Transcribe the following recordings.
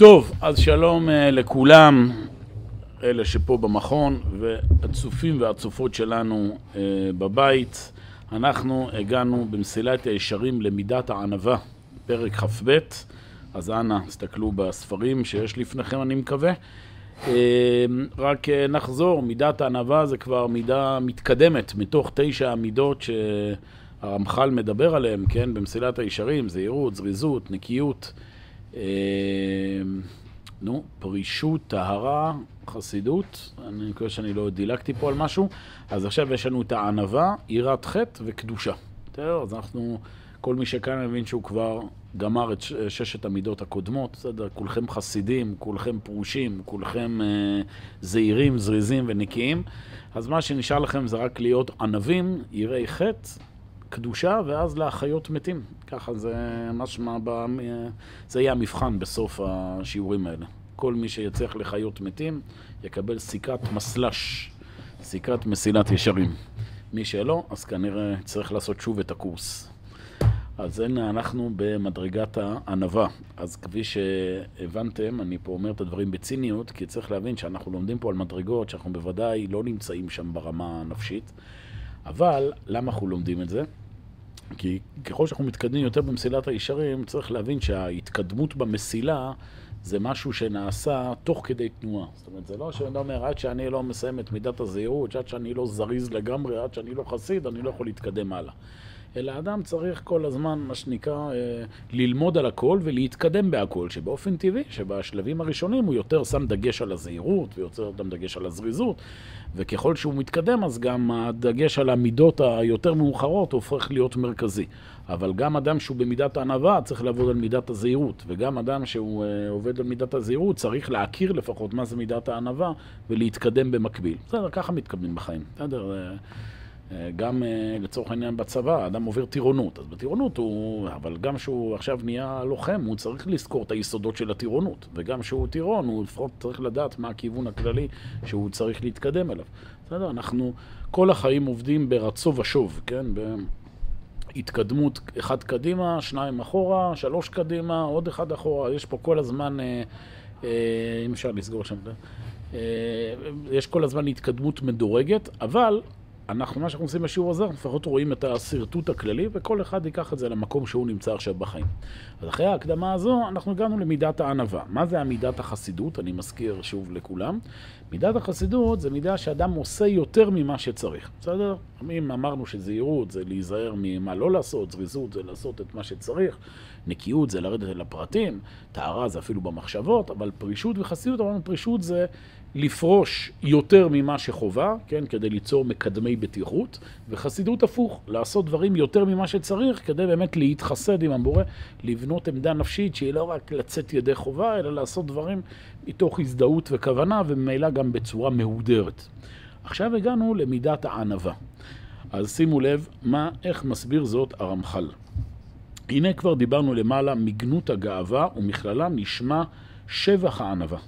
טוב, אז שלום uh, לכולם, אלה שפה במכון, והצופים והצופות שלנו uh, בבית. אנחנו הגענו במסילת הישרים למידת הענווה, פרק כ"ב, אז אנא, תסתכלו בספרים שיש לפניכם, אני מקווה. Uh, רק נחזור, מידת הענווה זה כבר מידה מתקדמת מתוך תשע המידות שהרמח"ל מדבר עליהן, כן, במסילת הישרים, זהירות, זריזות, נקיות. אה, נו, פרישות, טהרה, חסידות, אני מקווה שאני לא דילגתי פה על משהו. אז עכשיו יש לנו את הענווה, יראת חטא וקדושה. בסדר? אז אנחנו, כל מי שכאן מבין שהוא כבר גמר את ששת המידות הקודמות, בסדר? כולכם חסידים, כולכם פרושים, כולכם אה, זהירים, זריזים ונקיים. אז מה שנשאר לכם זה רק להיות ענבים, יראי חטא, קדושה, ואז להחיות מתים. ככה זה משמע, זה יהיה המבחן בסוף השיעורים האלה. כל מי שיצליח לחיות מתים יקבל סיכת מסלש, סיכת מסילת ישרים. מי שלא, אז כנראה צריך לעשות שוב את הקורס. אז הנה אנחנו במדרגת הענווה. אז כפי שהבנתם, אני פה אומר את הדברים בציניות, כי צריך להבין שאנחנו לומדים פה על מדרגות שאנחנו בוודאי לא נמצאים שם ברמה הנפשית. אבל למה אנחנו לומדים את זה? כי ככל שאנחנו מתקדמים יותר במסילת הישרים, צריך להבין שההתקדמות במסילה זה משהו שנעשה תוך כדי תנועה. זאת אומרת, זה לא שאתה אומר, עד שאני לא מסיים את מידת הזהירות, עד שאני לא זריז לגמרי, עד שאני לא חסיד, אני לא יכול להתקדם הלאה. אלא אדם צריך כל הזמן, מה שנקרא, אה, ללמוד על הכל ולהתקדם בהכל, שבאופן טבעי, שבשלבים הראשונים הוא יותר שם דגש על הזהירות ויוצר גם דגש על הזריזות, וככל שהוא מתקדם אז גם הדגש על המידות היותר מאוחרות הופך להיות מרכזי. אבל גם אדם שהוא במידת הענווה צריך לעבוד על מידת הזהירות, וגם אדם שהוא אה, עובד על מידת הזהירות צריך להכיר לפחות מה זה מידת הענווה ולהתקדם במקביל. בסדר, ככה מתקדמים בחיים. בסדר? אה, גם אה, לצורך העניין בצבא, אדם עובר טירונות. אז בטירונות הוא, אבל גם כשהוא עכשיו נהיה לוחם, הוא צריך לזכור את היסודות של הטירונות. וגם כשהוא טירון, הוא לפחות צריך לדעת מה הכיוון הכללי שהוא צריך להתקדם אליו. בסדר? אנחנו כל החיים עובדים ברצו ושוב, כן? בהתקדמות אחד קדימה, שניים אחורה, שלוש קדימה, עוד אחד אחורה. יש פה כל הזמן, אה, אם אפשר לסגור שם, יש כל הזמן התקדמות מדורגת, אבל אנחנו, מה שאנחנו עושים בשיעור הזה, לפחות רואים את השרטוט הכללי, וכל אחד ייקח את זה למקום שהוא נמצא עכשיו בחיים. אז אחרי ההקדמה הזו, אנחנו הגענו למידת הענווה. מה זה המידת החסידות? אני מזכיר שוב לכולם. מידת החסידות זה מידה שאדם עושה יותר ממה שצריך, בסדר? אם אמרנו שזהירות זה להיזהר ממה לא לעשות, זריזות זה לעשות את מה שצריך, נקיות זה לרדת אל הפרטים, טהרה זה אפילו במחשבות, אבל פרישות וחסידות, אמרנו פרישות זה לפרוש יותר ממה שחובה, כן, כדי ליצור מקדמי בטיחות, וחסידות הפוך, לעשות דברים יותר ממה שצריך, כדי באמת להתחסד עם המורה, לבנות עמדה נפשית שהיא לא רק לצאת ידי חובה, אלא לעשות דברים מתוך הזדהות וכוונה, וממילא גם בצורה מהודרת. עכשיו הגענו למידת הענווה. אז שימו לב, מה, איך מסביר זאת הרמח"ל. הנה כבר דיברנו למעלה מגנות הגאווה, ומכללם נשמע שבח הענווה.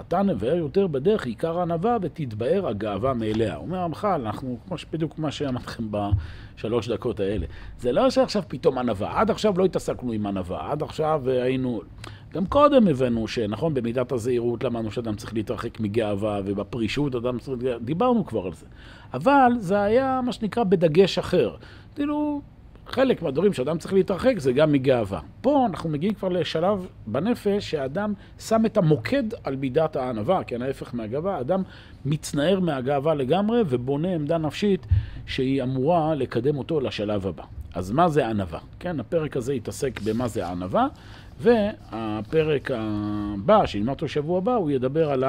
אתה נבהר יותר בדרך עיקר הענווה ותתבהר הגאווה מאליה. אומר המח"ל, אנחנו, כמו בדיוק מה שאמרתי לכם בשלוש דקות האלה. זה לא שעכשיו פתאום ענווה, עד עכשיו לא התעסקנו עם ענווה, עד עכשיו היינו... גם קודם הבאנו שנכון, במידת הזהירות למדנו שאדם צריך להתרחק מגאווה, ובפרישות אדם צריך... דיברנו כבר על זה. אבל זה היה מה שנקרא בדגש אחר. כאילו, חלק מהדברים שאדם צריך להתרחק זה גם מגאווה. פה אנחנו מגיעים כבר לשלב בנפש שהאדם שם את המוקד על מידת הענווה, כן, ההפך מהגאווה, האדם מצנער מהגאווה לגמרי ובונה עמדה נפשית שהיא אמורה לקדם אותו לשלב הבא. אז מה זה ענווה? כן, הפרק הזה יתעסק במה זה ענווה, והפרק הבא, שנלמד אותו שבוע הבא, הוא ידבר על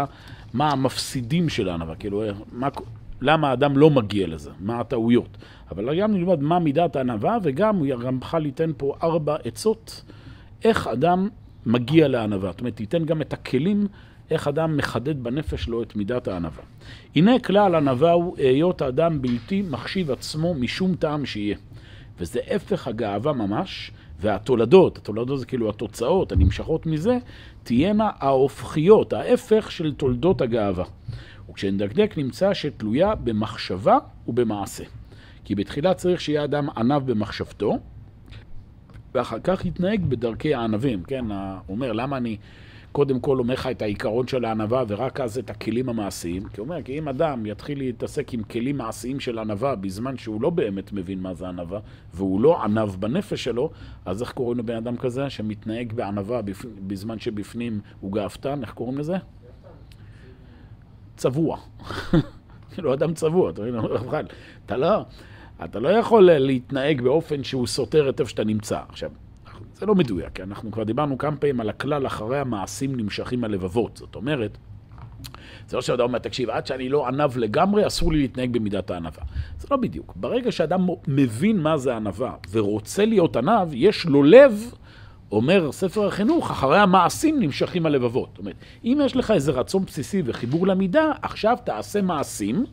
מה המפסידים של הענווה, כאילו, מה, למה האדם לא מגיע לזה, מה הטעויות. אבל גם נלמד מה מידת הענווה, וגם הרמח"ל ייתן פה ארבע עצות איך אדם מגיע לענווה. זאת אומרת, ייתן גם את הכלים איך אדם מחדד בנפש לו את מידת הענווה. הנה כלל ענווה הוא היות האדם בלתי מחשיב עצמו משום טעם שיהיה. וזה הפך הגאווה ממש, והתולדות, התולדות זה כאילו התוצאות הנמשכות מזה, תהיינה ההופכיות, ההפך של תולדות הגאווה. וכשנדקדק נמצא שתלויה במחשבה ובמעשה. כי בתחילה צריך שיהיה אדם ענב במחשבתו, ואחר כך יתנהג בדרכי הענבים, כן? הוא אומר, למה אני קודם כל אומר לך את העיקרון של הענווה, ורק אז את הכלים המעשיים. כי הוא אומר, כי אם אדם יתחיל להתעסק עם כלים מעשיים של ענווה, בזמן שהוא לא באמת מבין מה זה ענווה, והוא לא ענב בנפש שלו, אז איך קוראים לבן אדם כזה שמתנהג בענווה בזמן שבפנים הוא גאוותן? איך קוראים לזה? צבוע. כאילו, אדם צבוע, אתה מבין? אתה לא, אתה לא יכול להתנהג באופן שהוא סותר את איפה שאתה נמצא. עכשיו, זה לא מדויק, כי אנחנו כבר דיברנו כמה פעמים על הכלל אחרי המעשים נמשכים הלבבות. זאת אומרת, זה לא שאדם אומר, תקשיב, עד שאני לא ענב לגמרי, אסור לי להתנהג במידת הענווה. זה לא בדיוק. ברגע שאדם מבין מה זה ענווה ורוצה להיות ענב, יש לו לב, אומר ספר החינוך, אחרי המעשים נמשכים הלבבות. זאת אומרת, אם יש לך איזה רצון בסיסי וחיבור למידה, עכשיו תעשה מעשים.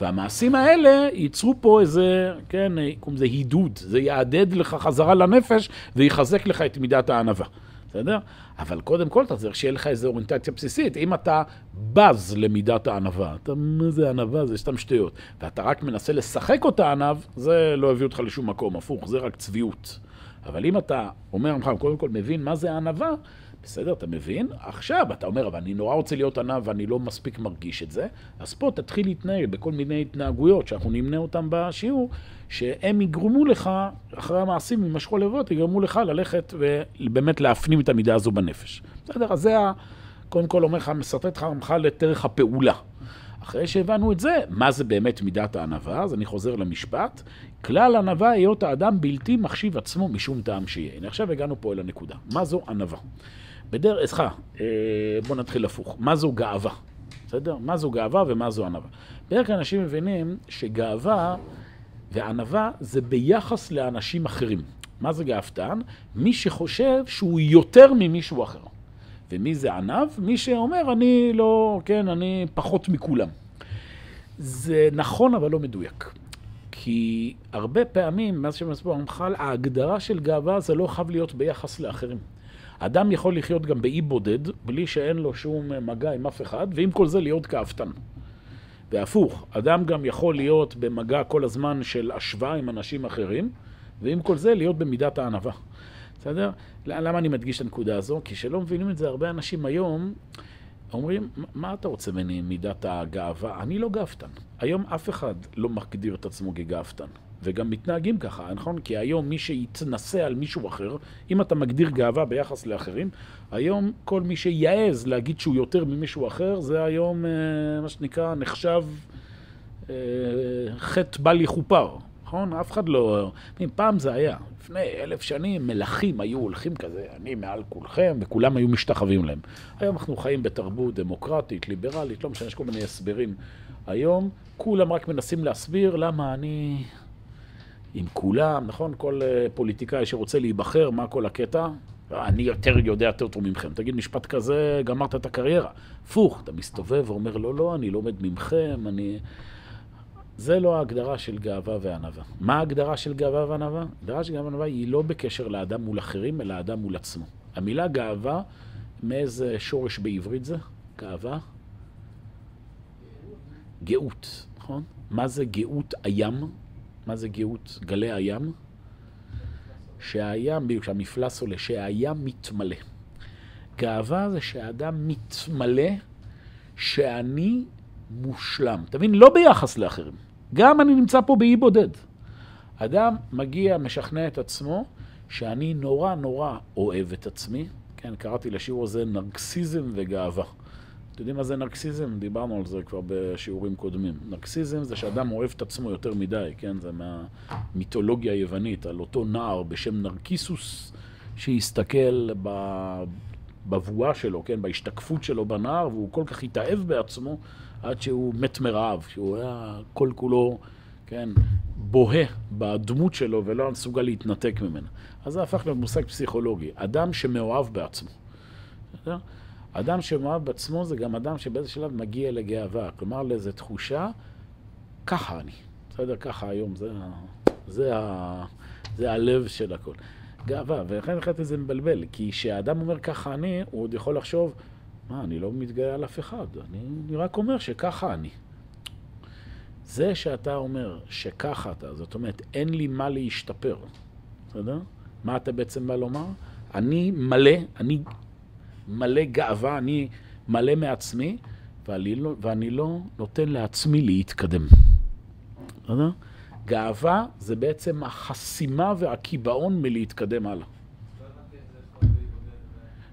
והמעשים האלה ייצרו פה איזה, כן, קוראים לזה הידוד, זה יעדד לך חזרה לנפש ויחזק לך את מידת הענווה, בסדר? אבל קודם כל אתה צריך שיהיה לך איזו אוריינטציה בסיסית. אם אתה בז למידת הענווה, אתה, מה זה ענווה? זה סתם שטויות. ואתה רק מנסה לשחק אותה ענב, זה לא יביא אותך לשום מקום, הפוך, זה רק צביעות. אבל אם אתה אומר, קודם כל מבין מה זה הענווה, בסדר, אתה מבין? עכשיו אתה אומר, אבל אני נורא רוצה להיות ענב ואני לא מספיק מרגיש את זה, אז פה תתחיל להתנהג בכל מיני התנהגויות שאנחנו נמנה אותן בשיעור, שהם יגרמו לך, אחרי המעשים, יימשכו לבבות, יגרמו לך ללכת ובאמת להפנים את המידה הזו בנפש. בסדר, אז זה. קודם כל אומר לך, מסרטט לך ממך לדרך הפעולה. אחרי שהבנו את זה, מה זה באמת מידת הענווה, אז אני חוזר למשפט. כלל ענווה היות האדם בלתי מחשיב עצמו משום טעם שיהיה. הנה עכשיו הגענו פה אל הנקודה. מה זו ענווה? בדרך, סליחה, אה, בואו נתחיל הפוך. מה זו גאווה? בסדר? מה זו גאווה ומה זו ענווה. בדרך כלל אנשים מבינים שגאווה וענווה זה ביחס לאנשים אחרים. מה זה גאוותן? מי שחושב שהוא יותר ממישהו אחר. ומי זה ענב? מי שאומר, אני לא, כן, אני פחות מכולם. זה נכון, אבל לא מדויק. כי הרבה פעמים, מאז שמסביר המח"ל, ההגדרה של גאווה זה לא חייב להיות ביחס לאחרים. אדם יכול לחיות גם באי בודד, בלי שאין לו שום מגע עם אף אחד, ועם כל זה להיות כאפתן. והפוך, אדם גם יכול להיות במגע כל הזמן של השוואה עם אנשים אחרים, ועם כל זה להיות במידת הענווה. בסדר? למה אני מדגיש את הנקודה הזו? כי כשלא מבינים את זה, הרבה אנשים היום אומרים, מה אתה רוצה ממני מידת הגאווה? אני לא גאוותן. היום אף אחד לא מגדיר את עצמו כגאוותן. וגם מתנהגים ככה, נכון? כי היום מי שיתנשא על מישהו אחר, אם אתה מגדיר גאווה ביחס לאחרים, היום כל מי שיעז להגיד שהוא יותר ממישהו אחר, זה היום אה, מה שנקרא נחשב אה, חטא בל יכופר, נכון? אף אחד לא... פעם זה היה, לפני אלף שנים מלכים היו הולכים כזה, אני מעל כולכם, וכולם היו משתחווים להם. היום אנחנו חיים בתרבות דמוקרטית, ליברלית, לא משנה, יש כל מיני הסברים. היום כולם רק מנסים להסביר למה אני עם כולם, נכון? כל אה, פוליטיקאי שרוצה להיבחר, מה כל הקטע? אני יותר יודע יותר טוב ממכם. תגיד משפט כזה, גמרת את הקריירה. הפוך, אתה מסתובב ואומר, לא, לא, אני לומד ממכם, אני... זה לא ההגדרה של גאווה וענווה. מה ההגדרה של גאווה וענווה? ההגדרה של גאווה וענווה היא לא בקשר לאדם מול אחרים, אלא האדם מול עצמו. המילה גאווה, מאיזה שורש בעברית זה? גאווה? גאות, נכון? מה זה גאות הים? מה זה גאות גלי הים? שהים, בדיוק, שהמפלס עולה, שהים מתמלא. גאווה זה שהאדם מתמלא שאני מושלם. תבין, לא ביחס לאחרים. גם אני נמצא פה באי בודד. אדם מגיע, משכנע את עצמו, שאני נורא נורא אוהב את עצמי. כן, קראתי לשיעור הזה נרקסיזם וגאווה. אתם יודעים מה זה נרקסיזם? דיברנו על זה כבר בשיעורים קודמים. נרקסיזם זה שאדם אוהב את עצמו יותר מדי, כן? זה מהמיתולוגיה היוונית, על אותו נער בשם נרקיסוס, שהסתכל בבואה שלו, כן? בהשתקפות שלו בנער, והוא כל כך התאהב בעצמו, עד שהוא מת מרעב, שהוא היה כל כולו, כן, בוהה בדמות שלו ולא היה מסוגל להתנתק ממנה. אז זה הפך להיות מושג פסיכולוגי. אדם שמאוהב בעצמו. אדם שמאוהב בעצמו זה גם אדם שבאיזה שלב מגיע לגאווה. כלומר, לאיזו תחושה, ככה אני. בסדר? ככה היום, זה, זה, ה, זה הלב של הכל. גאווה, ולכן החלטתי זה מבלבל, כי כשאדם אומר ככה אני, הוא עוד יכול לחשוב, מה, אני לא מתגאה על אף אחד, אני, אני רק אומר שככה אני. זה שאתה אומר שככה אתה, זאת אומרת, אין לי מה להשתפר, בסדר? מה אתה בעצם בא לומר? אני מלא, אני מלא גאווה, אני מלא מעצמי, ואני לא, ואני לא נותן לעצמי להתקדם. בסדר? גאווה זה בעצם החסימה והקיבעון מלהתקדם הלאה.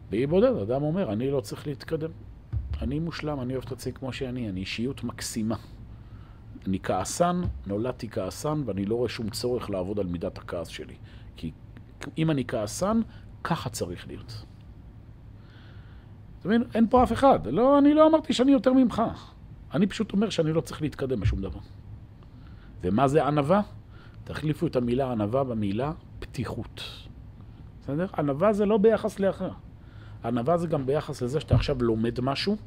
באי בודד, אדם אומר, אני לא צריך להתקדם. אני מושלם, אני אוהב את עצמי כמו שאני, אני אישיות מקסימה. אני כעסן, נולדתי כעסן, ואני לא רואה שום צורך לעבוד על מידת הכעס שלי. כי אם אני כעסן, ככה צריך להיות. אתה מבין? אין פה אף אחד. לא, אני לא אמרתי שאני יותר ממך. אני פשוט אומר שאני לא צריך להתקדם בשום דבר. ומה זה ענווה? תחליפו את המילה ענווה במילה פתיחות. בסדר? ענווה זה לא ביחס לאחר. ענווה זה גם ביחס לזה שאתה עכשיו לומד משהו,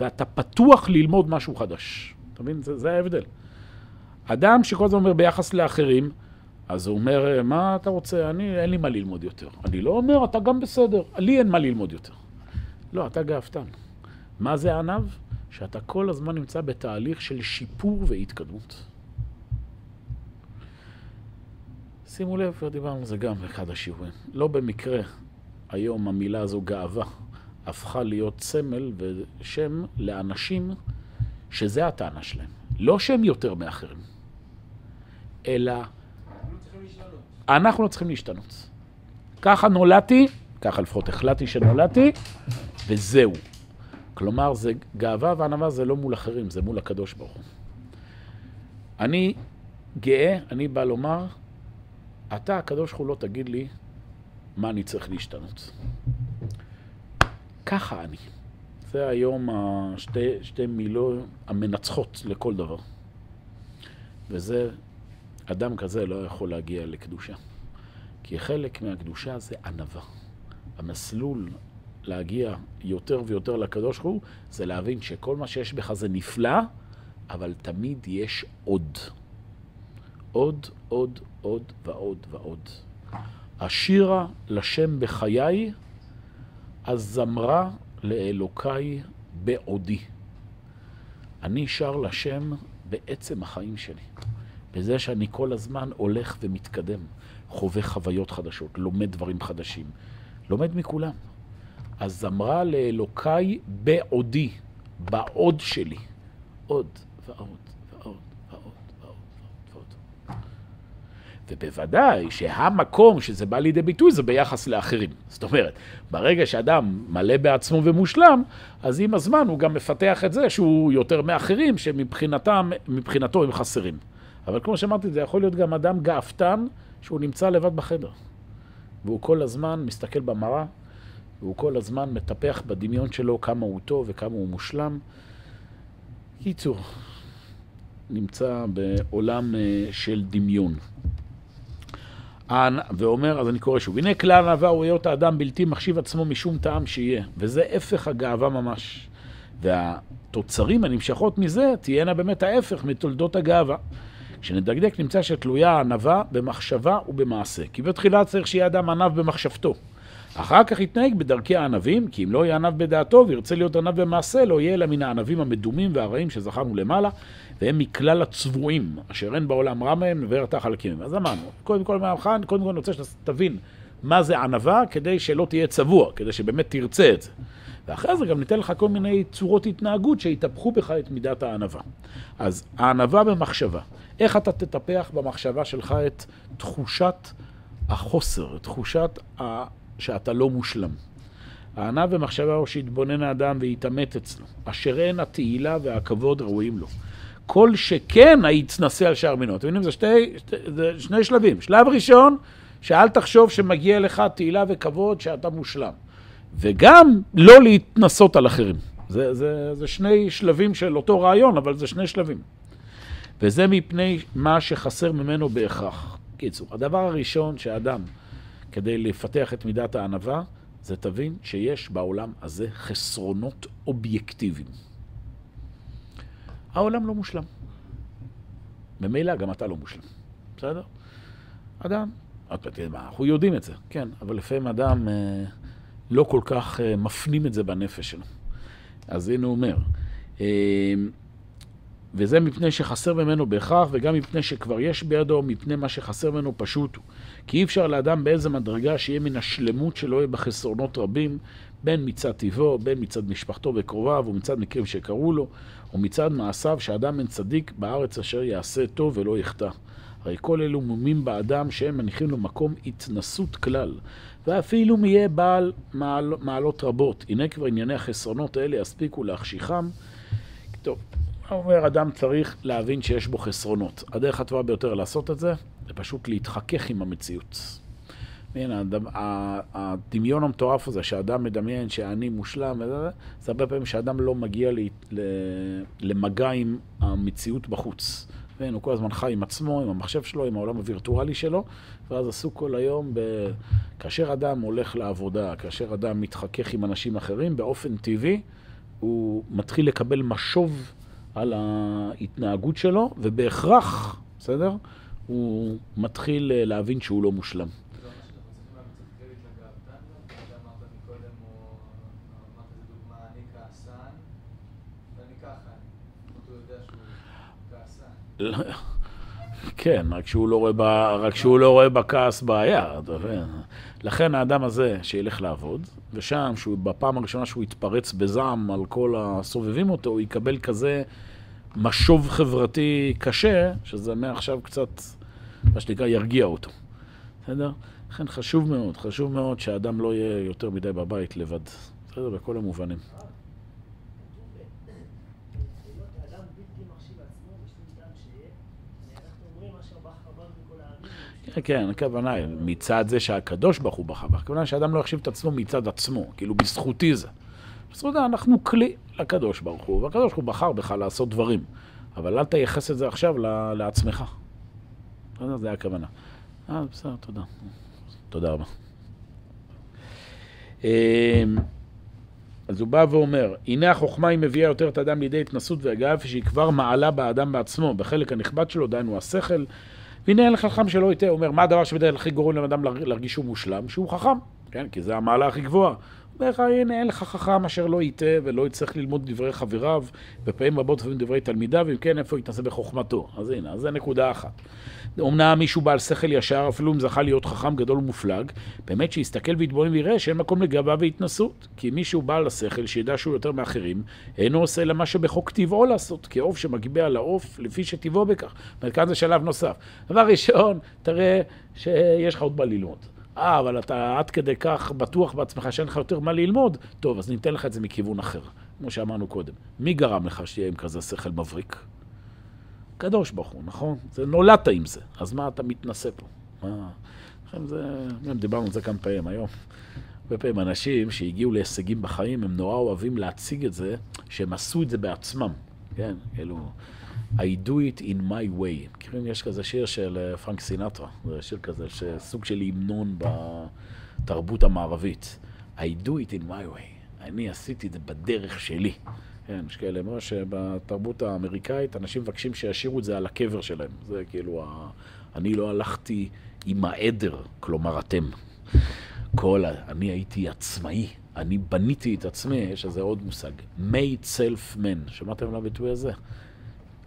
ואתה פתוח ללמוד משהו חדש. אתה מבין? זה, זה ההבדל. אדם שכל הזמן אומר ביחס לאחרים, אז הוא אומר, מה אתה רוצה? אני, אין לי מה ללמוד יותר. אני לא אומר, אתה גם בסדר, לי אין מה ללמוד יותר. לא, אתה גאוותן. מה זה ענב? שאתה כל הזמן נמצא בתהליך של שיפור והתקדמות. שימו לב, כבר דיברנו על זה גם באחד השיעורים. לא במקרה היום המילה הזו גאווה הפכה להיות סמל ושם לאנשים שזה הטענה שלהם. לא שהם יותר מאחרים, אלא אנחנו לא צריכים להשתנות. ככה נולדתי, ככה לפחות החלטתי שנולדתי, וזהו. כלומר, זה גאווה וענווה זה לא מול אחרים, זה מול הקדוש ברוך הוא. אני גאה, אני בא לומר, אתה, הקדוש ברוך הוא, לא תגיד לי מה אני צריך להשתנות. ככה אני. זה היום השתי, שתי מילות המנצחות לכל דבר. וזה, אדם כזה לא יכול להגיע לקדושה. כי חלק מהקדושה זה ענווה. המסלול להגיע יותר ויותר לקדוש ברוך הוא, זה להבין שכל מה שיש בך זה נפלא, אבל תמיד יש עוד. עוד, עוד, עוד ועוד ועוד. השירה לשם בחיי, הזמרה לאלוקיי בעודי. אני שר לשם בעצם החיים שלי, בזה שאני כל הזמן הולך ומתקדם, חווה חוויות חדשות, לומד דברים חדשים, לומד מכולם. הזמרה לאלוקיי בעודי, בעוד שלי, עוד ועוד. ובוודאי שהמקום שזה בא לידי ביטוי זה ביחס לאחרים. זאת אומרת, ברגע שאדם מלא בעצמו ומושלם, אז עם הזמן הוא גם מפתח את זה שהוא יותר מאחרים שמבחינתו הם חסרים. אבל כמו שאמרתי, זה יכול להיות גם אדם גאוותן שהוא נמצא לבד בחדר. והוא כל הזמן מסתכל במראה, והוא כל הזמן מטפח בדמיון שלו כמה הוא טוב וכמה הוא מושלם. קיצור, נמצא בעולם אה, של דמיון. ואומר, אז אני קורא שוב, הנה כלל ענווה הוא היות האדם בלתי מחשיב עצמו משום טעם שיהיה, וזה הפך הגאווה ממש. והתוצרים הנמשכות מזה תהיינה באמת ההפך מתולדות הגאווה. כשנדקדק נמצא שתלויה הענווה במחשבה ובמעשה. כי בתחילה צריך שיהיה אדם ענב במחשבתו. אחר כך יתנהג בדרכי הענבים, כי אם לא יהיה ענב בדעתו וירצה להיות ענב במעשה, לא יהיה אלא מן הענבים המדומים והרעים שזכרנו למעלה, והם מכלל הצבועים, אשר אין בעולם רע מהם נבער את החלקים. אז אמרנו, קודם כל, קודם כל אני רוצה שתבין מה זה ענווה, כדי שלא תהיה צבוע, כדי שבאמת תרצה את זה. ואחרי זה גם ניתן לך כל מיני צורות התנהגות שיטפחו בך את מידת הענווה. אז הענווה במחשבה. איך אתה תטפח במחשבה שלך את תחושת החוסר, תחושת. שאתה לא מושלם. הענה במחשבה הוא שיתבונן האדם ויתעמת אצלו, אשר אין התהילה והכבוד ראויים לו. כל שכן היתנסה על שער מינו. אתם מבינים? זה, שתי, שתי, שני שלבים. שלב ראשון, שאל תחשוב שמגיע לך תהילה וכבוד שאתה מושלם. וגם לא להתנסות על אחרים. זה, זה, זה שני שלבים של אותו רעיון, אבל זה שני שלבים. וזה מפני מה שחסר ממנו בהכרח. קיצור, הדבר הראשון שאדם, כדי לפתח את מידת הענווה, זה תבין שיש בעולם הזה חסרונות אובייקטיביים. העולם לא מושלם. ממילא גם אתה לא מושלם, בסדר? אדם, אנחנו יודעים את זה, כן, אבל לפעמים אדם אה, לא כל כך אה, מפנים את זה בנפש שלו. אז הנה הוא אומר, אה, וזה מפני שחסר ממנו בהכרח, וגם מפני שכבר יש בידו, מפני מה שחסר ממנו פשוט הוא. כי אי אפשר לאדם באיזה מדרגה שיהיה מן השלמות שלא יהיה בחסרונות רבים, בין מצד טיבו, בין מצד משפחתו וקרוביו, ומצד מקרים שקרו לו, ומצד מעשיו שאדם אין צדיק בארץ אשר יעשה טוב ולא יחטא. הרי כל אלו מומים באדם שהם מניחים לו מקום התנסות כלל, ואפילו אם יהיה בעל מעל, מעלות רבות. הנה כבר ענייני החסרונות האלה יספיקו להחשיכם. טוב, אומר אדם צריך להבין שיש בו חסרונות. הדרך הטובה ביותר לעשות את זה, זה פשוט להתחכך עם המציאות. הנה, הדמיון המטורף הזה, שאדם מדמיין שאני מושלם, זה הרבה פעמים שאדם לא מגיע למגע עם המציאות בחוץ. הוא כל הזמן חי עם עצמו, עם המחשב שלו, עם העולם הווירטואלי שלו, ואז עסוק כל היום ב... כאשר אדם הולך לעבודה, כאשר אדם מתחכך עם אנשים אחרים, באופן טבעי הוא מתחיל לקבל משוב על ההתנהגות שלו, ובהכרח, בסדר? הוא מתחיל להבין שהוא לא מושלם. כן, רק שהוא לא רואה, ב... רק שהוא לא רואה בכעס בעיה, אתה מבין? לכן האדם הזה שילך לעבוד, ושם, שהוא, בפעם הראשונה שהוא יתפרץ בזעם על כל הסובבים אותו, הוא יקבל כזה משוב חברתי קשה, שזה מעכשיו קצת, מה שנקרא, ירגיע אותו. בסדר? לכן חשוב מאוד, חשוב מאוד שהאדם לא יהיה יותר מדי בבית לבד. בסדר? בכל המובנים. כן, כן, הכוונה היא מצד זה שהקדוש ברוך הוא בחר בך. הכוונה שאדם לא יחשיב את עצמו מצד עצמו, כאילו בזכותי זה. בזכות אנחנו כלי לקדוש ברוך הוא, והקדוש ברוך הוא בחר בך לעשות דברים. אבל אל תייחס את זה עכשיו לעצמך. זה היה הכוונה. אה, בסדר, תודה. תודה רבה. אמ, אז הוא בא ואומר, הנה החוכמה היא מביאה יותר את האדם לידי התנסות והגעה, שהיא כבר מעלה באדם בעצמו, בחלק הנכבד שלו, דהיינו השכל, והנה אין חכם שלא יטעה, אומר, מה הדבר שבדרך הכי גורם לאדם להרגיש שהוא מושלם? שהוא חכם, כן? כי זה המעלה הכי גבוהה. לך, הנה, אין לך חכם אשר לא יטעה ולא יצטרך ללמוד דברי חבריו, ופעמים רבות לפעמים דברי תלמידיו, אם כן, איפה יתנסה בחוכמתו. אז הנה, אז זה נקודה אחת. אמנם מישהו בעל שכל ישר, אפילו אם זכה להיות חכם גדול ומופלג, באמת שיסתכל ויתבונן ויראה שאין מקום לגאווה והתנסות. כי מישהו בעל השכל, שידע שהוא יותר מאחרים, אינו עושה למה שבחוק טבעו לעשות, כעוף שמגביה לעוף, לפי שטבעו בכך. כאן זה שלב נוסף. דבר ראשון, תראה שיש לך עוד מה ללמוד. אה, אבל אתה עד כדי כך בטוח בעצמך שאין לך יותר מה ללמוד, טוב, אז ניתן לך את זה מכיוון אחר, כמו שאמרנו קודם. מי גרם לך שיהיה עם כזה שכל מבריק? קדוש ברוך הוא, נכון? זה נולדת עם זה, אז מה אתה מתנשא פה? מה... זה... דיברנו על זה כמה פעמים היום. הרבה פעמים אנשים שהגיעו להישגים בחיים, הם נורא אוהבים להציג את זה, שהם עשו את זה בעצמם, כן? כאילו... I do it in my way. מכירים, יש כזה שיר של אה, פרנק סינטרה, זה שיר כזה, סוג של המנון בתרבות המערבית. I do it in my way. אני עשיתי את זה בדרך שלי. כן, יש כאלה, אמרו שבתרבות האמריקאית אנשים מבקשים שישאירו את זה על הקבר שלהם. זה כאילו, ה... אני לא הלכתי עם העדר, כלומר אתם. כל ה... אני הייתי עצמאי, אני בניתי את עצמי, יש איזה עוד מושג, made self man. שמעתם על הביטוי הזה?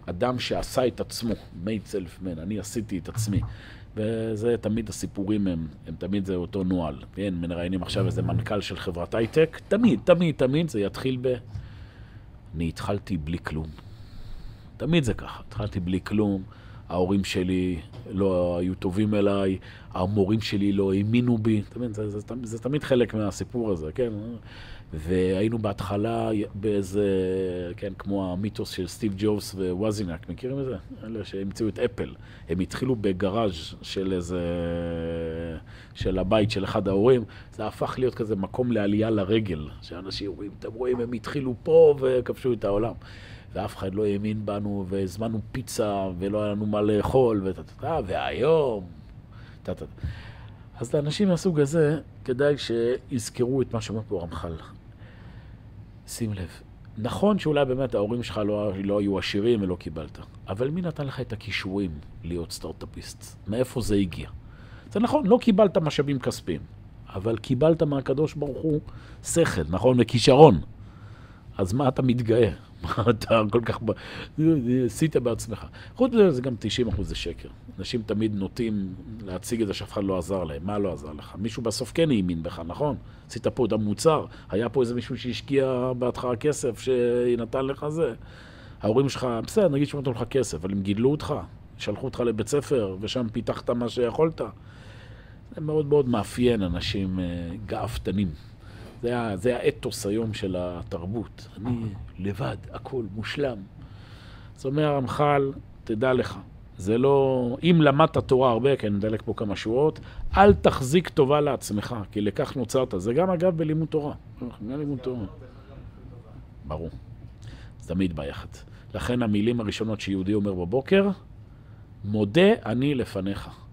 אדם שעשה את עצמו, made self man, אני עשיתי את עצמי. וזה תמיד הסיפורים הם, הם תמיד זה אותו נוהל. כן, מראיינים עכשיו איזה מנכ"ל של חברת הייטק, תמיד, תמיד, תמיד זה יתחיל ב... אני התחלתי בלי כלום. תמיד זה ככה, התחלתי בלי כלום, ההורים שלי לא היו טובים אליי, המורים שלי לא האמינו בי, זה, זה, זה, זה תמיד חלק מהסיפור הזה, כן? והיינו בהתחלה באיזה, כן, כמו המיתוס של סטיב ג'ובס וווזינק, מכירים את זה? אלה שהמציאו את אפל. הם התחילו בגראז' של איזה, של הבית של אחד ההורים, זה הפך להיות כזה מקום לעלייה לרגל, שאנשים רואים, אתם רואים, הם התחילו פה וכבשו את העולם. ואף אחד לא האמין בנו, והזמנו פיצה, ולא היה לנו מה לאכול, וטה והיום, טה-טה. אז לאנשים מהסוג הזה, כדאי שיזכרו את מה שאומר פה רמח"ל. שים לב, נכון שאולי באמת ההורים שלך לא, לא היו עשירים ולא קיבלת, אבל מי נתן לך את הכישורים להיות סטארט-אפיסט? מאיפה זה הגיע? זה נכון, לא קיבלת משאבים כספיים, אבל קיבלת מהקדוש ברוך הוא שכל, נכון? וכישרון. אז מה אתה מתגאה? מה אתה כל כך... עשית בעצמך. חוץ מזה, זה גם 90 אחוז זה שקר. אנשים תמיד נוטים להציג את זה שאף אחד לא עזר להם. מה לא עזר לך? מישהו בסוף כן האמין בך, נכון? עשית פה את המוצר, היה פה איזה מישהו שהשקיע בהתחלה כסף, שנתן לך זה. ההורים שלך, בסדר, נגיד שהם נתנו לך כסף, אבל הם גידלו אותך, שלחו אותך לבית ספר, ושם פיתחת מה שיכולת. זה מאוד מאוד מאפיין אנשים אה, גאוותנים. זה, זה האתוס היום של התרבות. אני לבד, הכל מושלם. אז אומר הרמח"ל, תדע לך, זה לא... אם למדת תורה הרבה, כי אני מדלק פה כמה שורות, אל תחזיק טובה לעצמך, כי לכך נוצרת. זה גם אגב בלימוד תורה. גם לימוד תורה. ברור. זה תמיד ביחד. לכן המילים הראשונות שיהודי אומר בבוקר, מודה אני לפניך.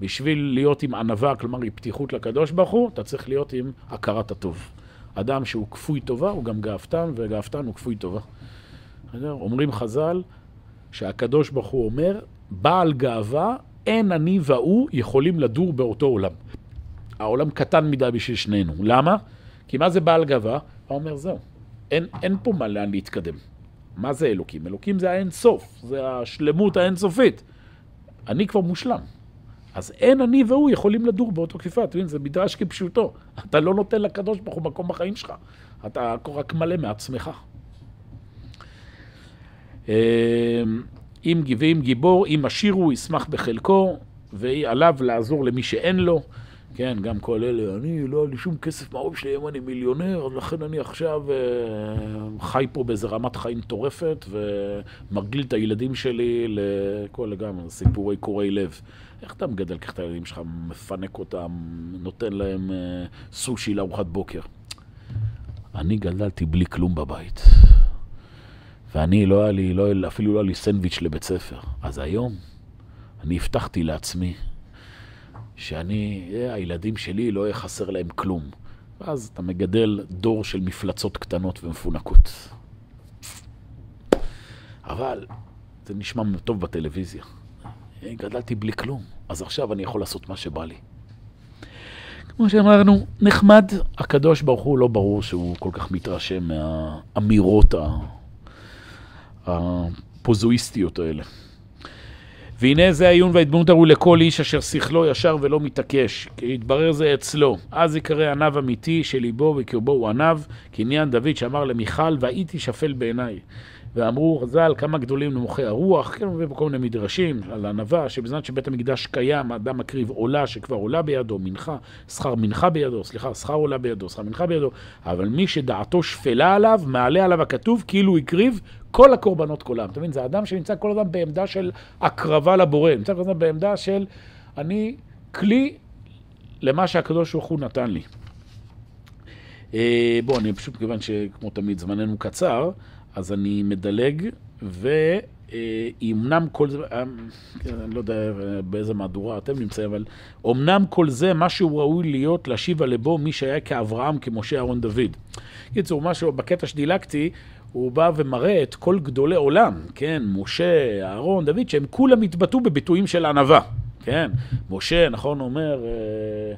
בשביל להיות עם ענווה, כלומר עם פתיחות לקדוש ברוך הוא, אתה צריך להיות עם הכרת הטוב. אדם שהוא כפוי טובה הוא גם גאוותן, וגאוותן הוא כפוי טובה. אומרים חז"ל שהקדוש ברוך הוא אומר, בעל גאווה, אין אני והוא יכולים לדור באותו עולם. העולם קטן מדי בשביל שנינו. למה? כי מה זה בעל גאווה? הוא אומר, זהו, אין, אין פה מה לאן להתקדם. מה זה אלוקים? אלוקים זה האין סוף, זה השלמות האינסופית. אני כבר מושלם. אז אין אני והוא יכולים לדור באותו כפיפה, אתה מבין? זה מדרש כפשוטו. אתה לא נותן לקדוש ברוך הוא מקום בחיים שלך. אתה רק מלא מעצמך. אמ, אם ואם גיבור, אם עשיר הוא, ישמח בחלקו, ועליו לעזור למי שאין לו. כן, גם כל אלה, אני, לא היה לי שום כסף מההורים שלי, היום אני מיליונר, לכן אני עכשיו אה, חי פה באיזה רמת חיים מטורפת, ומרגיל את הילדים שלי לכל גם סיפורי קורי לב. איך אתה מגדל ככה את הילדים שלך, מפנק אותם, נותן להם אה, סושי לארוחת בוקר? אני גדלתי בלי כלום בבית. ואני, לא היה לי, לא, אפילו לא היה לי סנדוויץ' לבית ספר. אז היום אני הבטחתי לעצמי שאני, אה, הילדים שלי, לא יהיה חסר להם כלום. ואז אתה מגדל דור של מפלצות קטנות ומפונקות. אבל זה נשמע טוב בטלוויזיה. גדלתי בלי כלום, אז עכשיו אני יכול לעשות מה שבא לי. כמו שאמרנו, נחמד, הקדוש ברוך הוא לא ברור שהוא כל כך מתרשם מהאמירות הפוזואיסטיות האלה. והנה זה העיון וההתבוננות הראו לכל איש אשר שכלו ישר ולא מתעקש, כי יתברר זה אצלו. אז יקרא עניו אמיתי שליבו וקרבו הוא עניו, כעניין דוד שאמר למיכל, והייתי שפל בעיניי. ואמרו חז"ל כמה גדולים נמוכי הרוח, כן, וכל מיני מדרשים על ענווה, שבזמן שבית המקדש קיים, האדם מקריב עולה שכבר עולה בידו, מנחה, שכר מנחה בידו, סליחה, שכר עולה בידו, שכר מנחה בידו, אבל מי שדעתו שפלה עליו, מעלה עליו הכתוב, כאילו הקריב כל הקורבנות כולם. אתה מבין, זה אדם שנמצא כל הזמן בעמדה של הקרבה לבורא, נמצא כל הזמן בעמדה של אני כלי למה שהקדוש ברוך הוא נתן לי. אה, בואו, אני פשוט, מכיוון שכמו תמיד זמננו קצר, אז אני מדלג, ואומנם כל זה, אה, אני לא יודע באיזה מהדורה אתם נמצאים, אבל אומנם כל זה, מה שהוא ראוי להיות, להשיב על לבו מי שהיה כאברהם, כמשה אהרון דוד. קיצור, משהו בקטע שדילגתי, הוא בא ומראה את כל גדולי עולם, כן, משה, אהרון, דוד, שהם כולם התבטאו בביטויים של ענווה, כן. משה, נכון, אומר... אה, אה,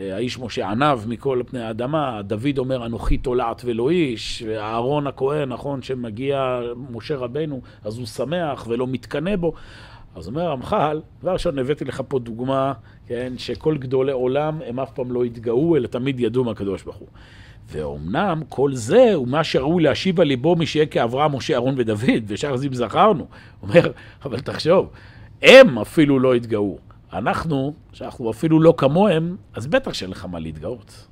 האיש משה ענב מכל פני האדמה, דוד אומר אנוכי תולעת ולא איש, ואהרון הכהן, נכון, שמגיע משה רבנו, אז הוא שמח ולא מתקנא בו. אז אומר הרמח"ל, דבר ראשון הבאתי לך פה דוגמה, כן, שכל גדולי עולם הם אף פעם לא התגאו, אלא תמיד ידעו מהקדוש ברוך הוא. ואומנם כל זה הוא מה שראוי להשיב על ליבו מי שיהיה כאברהם, משה, אהרון ודוד, ושאר זים זכרנו. אומר, אבל תחשוב, הם אפילו לא התגאו. אנחנו, שאנחנו אפילו לא כמוהם, אז בטח שאין לך מה להתגאות.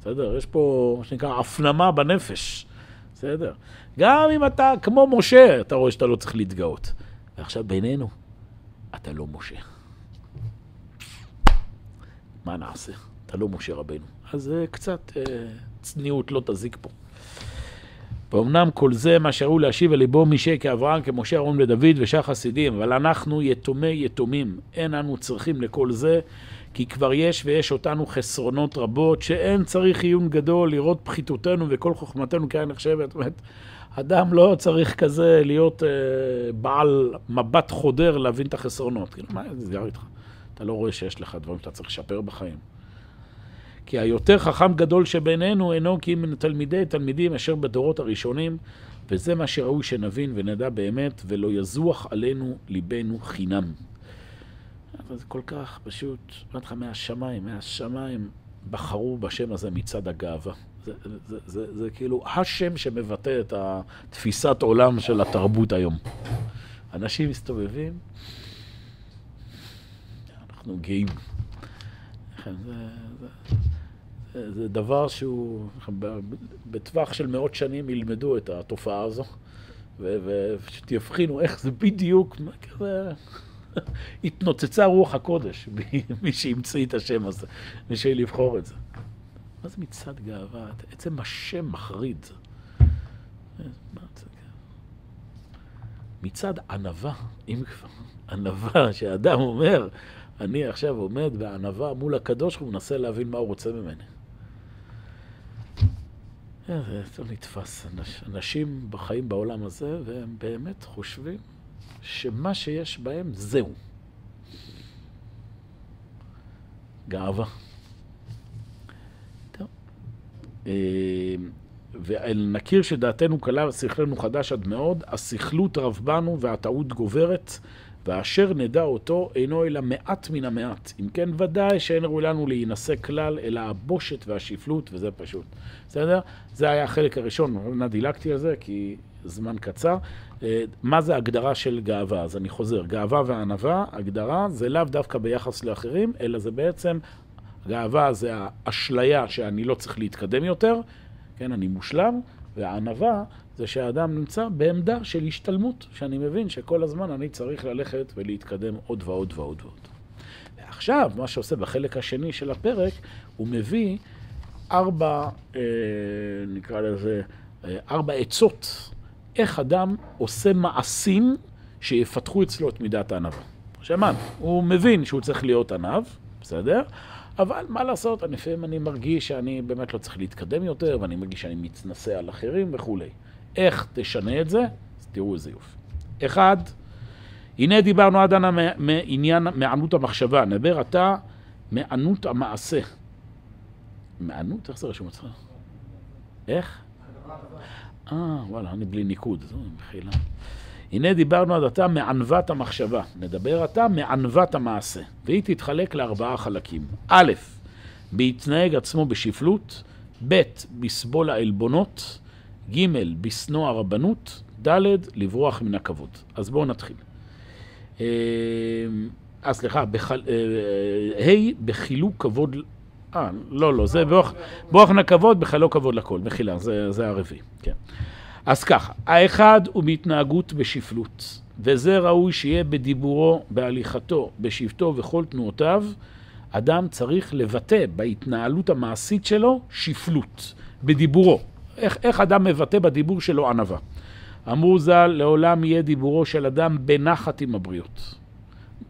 בסדר? יש פה, מה שנקרא, הפנמה בנפש. בסדר? גם אם אתה כמו משה, אתה רואה שאתה לא צריך להתגאות. ועכשיו בינינו, אתה לא משה. מה נעשה? אתה לא משה רבנו. אז uh, קצת uh, צניעות לא תזיק פה. ואומנם כל זה מה שראו להשיב על ליבו משה כאברהם, כמשה אהרון ודוד ושאר חסידים, אבל אנחנו יתומי יתומים, אין אנו צריכים לכל זה, כי כבר יש ויש אותנו חסרונות רבות, שאין צריך עיון גדול לראות פחיתותנו וכל חוכמתנו כאן נחשבת. אומרת, אדם לא צריך כזה להיות אה, בעל מבט חודר להבין את החסרונות. כאילו, מה נסגר איתך? אתה לא רואה שיש לך דברים שאתה צריך לשפר בחיים. כי היותר חכם גדול שבינינו אינו כי אם תלמידי תלמידים אשר בדורות הראשונים, וזה מה שראוי שנבין ונדע באמת, ולא יזוח עלינו ליבנו חינם. אבל זה כל כך פשוט, אמרתי לך, מהשמיים, מהשמיים בחרו בשם הזה מצד הגאווה. זה, זה, זה, זה כאילו השם שמבטא את התפיסת עולם של התרבות היום. אנשים מסתובבים, אנחנו גאים. זה, זה, זה, זה דבר שהוא, בטווח של מאות שנים ילמדו את התופעה הזו, ושתבחינו איך זה בדיוק, כזה... התנוצצה רוח הקודש, מי שהמציא את השם הזה, מי לבחור את זה. מה זה מצעד גאווה? עצם השם מחריד. מצעד ענווה, אם כבר, ענווה, שאדם אומר, אני עכשיו עומד בענווה מול הקדוש הוא מנסה להבין מה הוא רוצה ממני. זה לא נתפס. אנשים בחיים בעולם הזה, והם באמת חושבים שמה שיש בהם זהו. גאווה. טוב. אה, ונכיר שדעתנו קלה ושכלנו חדש עד מאוד, הסכלות רב בנו והטעות גוברת, ואשר נדע אותו אינו אלא מעט מן המעט. אם כן, ודאי שאין ראוי לנו להינשא כלל, אלא הבושת והשפלות, וזה פשוט. בסדר? זה היה החלק הראשון, נא דילגתי על זה, כי זמן קצר. אה, מה זה הגדרה של גאווה? אז אני חוזר, גאווה וענווה, הגדרה זה לאו דווקא ביחס לאחרים, אלא זה בעצם, גאווה זה האשליה שאני לא צריך להתקדם יותר, כן, אני מושלם, והענווה זה שהאדם נמצא בעמדה של השתלמות, שאני מבין שכל הזמן אני צריך ללכת ולהתקדם עוד ועוד ועוד ועוד. ועכשיו, מה שעושה בחלק השני של הפרק, הוא מביא ארבע, אה, נקרא לזה, אה, ארבע עצות איך אדם עושה מעשים שיפתחו אצלו את מידת הענווה. שמן, הוא מבין שהוא צריך להיות ענב, בסדר? אבל מה לעשות, לפעמים אני מרגיש שאני באמת לא צריך להתקדם יותר, ואני מרגיש שאני מתנשא על אחרים וכולי. איך תשנה את זה? תראו איזה יופי. אחד, הנה דיברנו עד אנה מעניין מענות המחשבה, נדבר עתה מענות המעשה. מענות? איך זה רשום אצלך? איך? אה, וואלה, אני בלי ניקוד, זו מחילה. הנה דיברנו עד עתה מענוות המחשבה. נדבר עתה מענוות המעשה. והיא תתחלק לארבעה חלקים. א', בהתנהג עצמו בשפלות, ב', בסבול העלבונות, ג', בשנוא הרבנות, ד', לברוח מן הכבוד. אז בואו נתחיל. אה, אה סליחה, אה, אה, ה', בחילוק כבוד... אה, לא, לא, זה בוח, בוח כבוד, בחלוק כבוד לכל. מחילה, זה, זה הרביעי, כן. אז ככה, האחד הוא בהתנהגות בשפלות, וזה ראוי שיהיה בדיבורו, בהליכתו, בשבטו וכל תנועותיו. אדם צריך לבטא בהתנהלות המעשית שלו שפלות, בדיבורו. איך, איך אדם מבטא בדיבור שלו ענווה. אמרו ז"ל, לעולם יהיה דיבורו של אדם בנחת עם הבריות.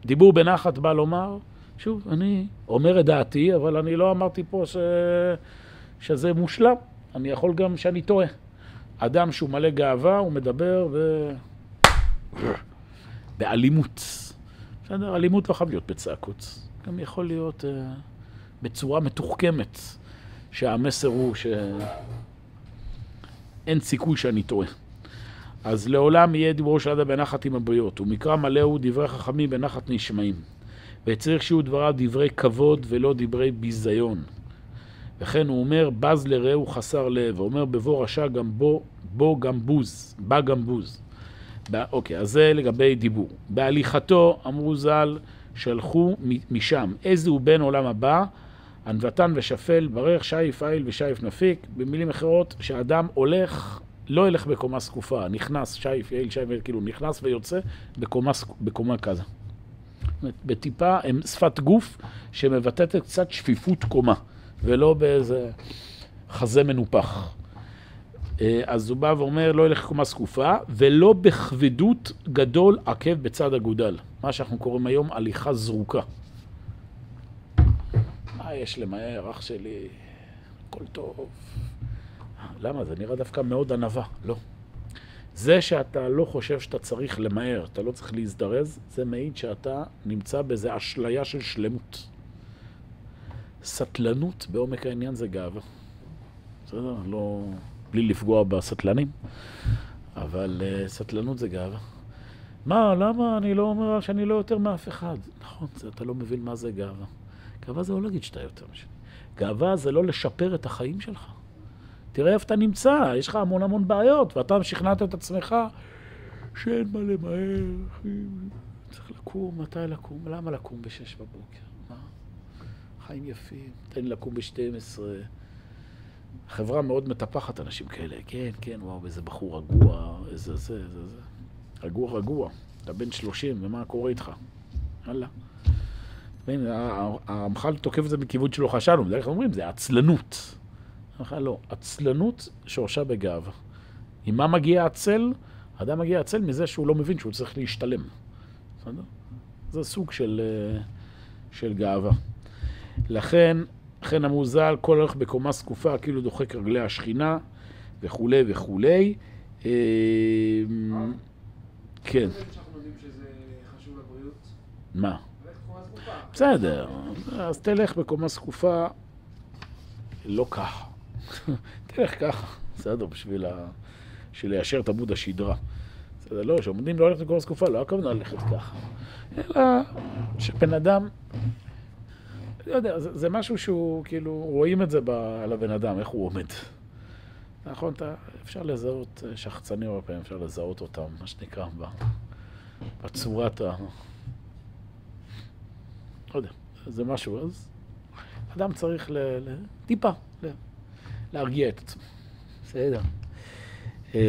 דיבור בנחת בא לומר, שוב, אני אומר את דעתי, אבל אני לא אמרתי פה ש... שזה מושלם. אני יכול גם שאני טועה. אדם שהוא מלא גאווה, הוא מדבר ב... באלימות. בסדר? אלימות לא חייב להיות בצעקות. גם יכול להיות uh, בצורה מתוחכמת, שהמסר הוא שאין סיכוי שאני טועה. אז לעולם יהיה דיברו של אדם בנחת עם הבריות, ומקרא מלא הוא דברי חכמים בנחת נשמעים. וצריך שיהיו דבריו דברי כבוד ולא דברי ביזיון. וכן הוא אומר, בז לרעהו חסר לב, הוא אומר, בבוא רשע גם בו, בו גם בוז, בא גם בוז. אוקיי, אז זה לגבי דיבור. בהליכתו, אמרו ז"ל, שלחו משם, איזה הוא בן עולם הבא, ענוותן ושפל, ברך, שייף איל ושייף נפיק. במילים אחרות, שאדם הולך, לא ילך בקומה זקופה, נכנס, שייף, יעיל, שייף, כאילו נכנס ויוצא בקומה, בקומה כזה. בטיפה, שפת גוף שמבטאת קצת שפיפות קומה. ולא באיזה חזה מנופח. אה, אז הוא בא ואומר, לא ילך קומה זקופה, ולא בכבדות גדול עקב בצד אגודל. מה שאנחנו קוראים היום הליכה זרוקה. מה יש למהר, אח שלי? הכל טוב. למה? זה נראה דווקא מאוד ענווה. לא. זה שאתה לא חושב שאתה צריך למהר, אתה לא צריך להזדרז, זה מעיד שאתה נמצא באיזו אשליה של שלמות. סטלנות בעומק העניין זה גאווה. בסדר? לא... בלי לפגוע בסטלנים, אבל uh, סטלנות זה גאווה. מה, למה אני לא אומר שאני לא יותר מאף אחד? נכון, אתה לא מבין מה זה גאווה. גאווה זה לא להגיד שאתה יותר משני. גאווה זה לא לשפר את החיים שלך. תראה איפה אתה נמצא, יש לך המון המון בעיות, ואתה שכנעת את עצמך שאין מה למהר, צריך לקום, מתי לקום? למה לקום בשש בבוקר? מה? חיים יפים, תן לי לקום ב-12. חברה מאוד מטפחת אנשים כאלה. כן, כן, וואו, איזה בחור רגוע, איזה זה, איזה זה. רגוע, רגוע. אתה בן 30, ומה קורה איתך? יאללה. הרמח"ל תוקף את זה מכיוון שלא חשבנו, בדרך כלל אומרים, זה עצלנות. בכלל לא, עצלנות שורשה בגאווה. עם מה מגיע עצל? האדם מגיע עצל מזה שהוא לא מבין שהוא צריך להשתלם. בסדר? זה סוג של, אה, של גאווה. לכן, לכן אמרו ז"ל, כל הולך בקומה זקופה, כאילו דוחק רגלי השכינה, וכולי וכולי. אה, כן. מה? בסדר, אז תלך בקומה זקופה, לא ככה. תלך ככה, בסדר, בשביל ליישר את עמוד השדרה. בסדר, לא, כשעומדים לא ללכת בקומה זקופה, לא הכוונה ללכת ככה. אלא שבן אדם, לא יודע, זה, זה משהו שהוא, כאילו, רואים את זה ב, על הבן אדם, איך הוא עומד. נכון, אתה, אפשר לזהות שחצנים הרבה פעמים, אפשר לזהות אותם, מה שנקרא, בצורת ה... לא יודע, זה משהו, אז אדם צריך ל... ל טיפה ל... להרגיע את עצמו. בסדר. אמ,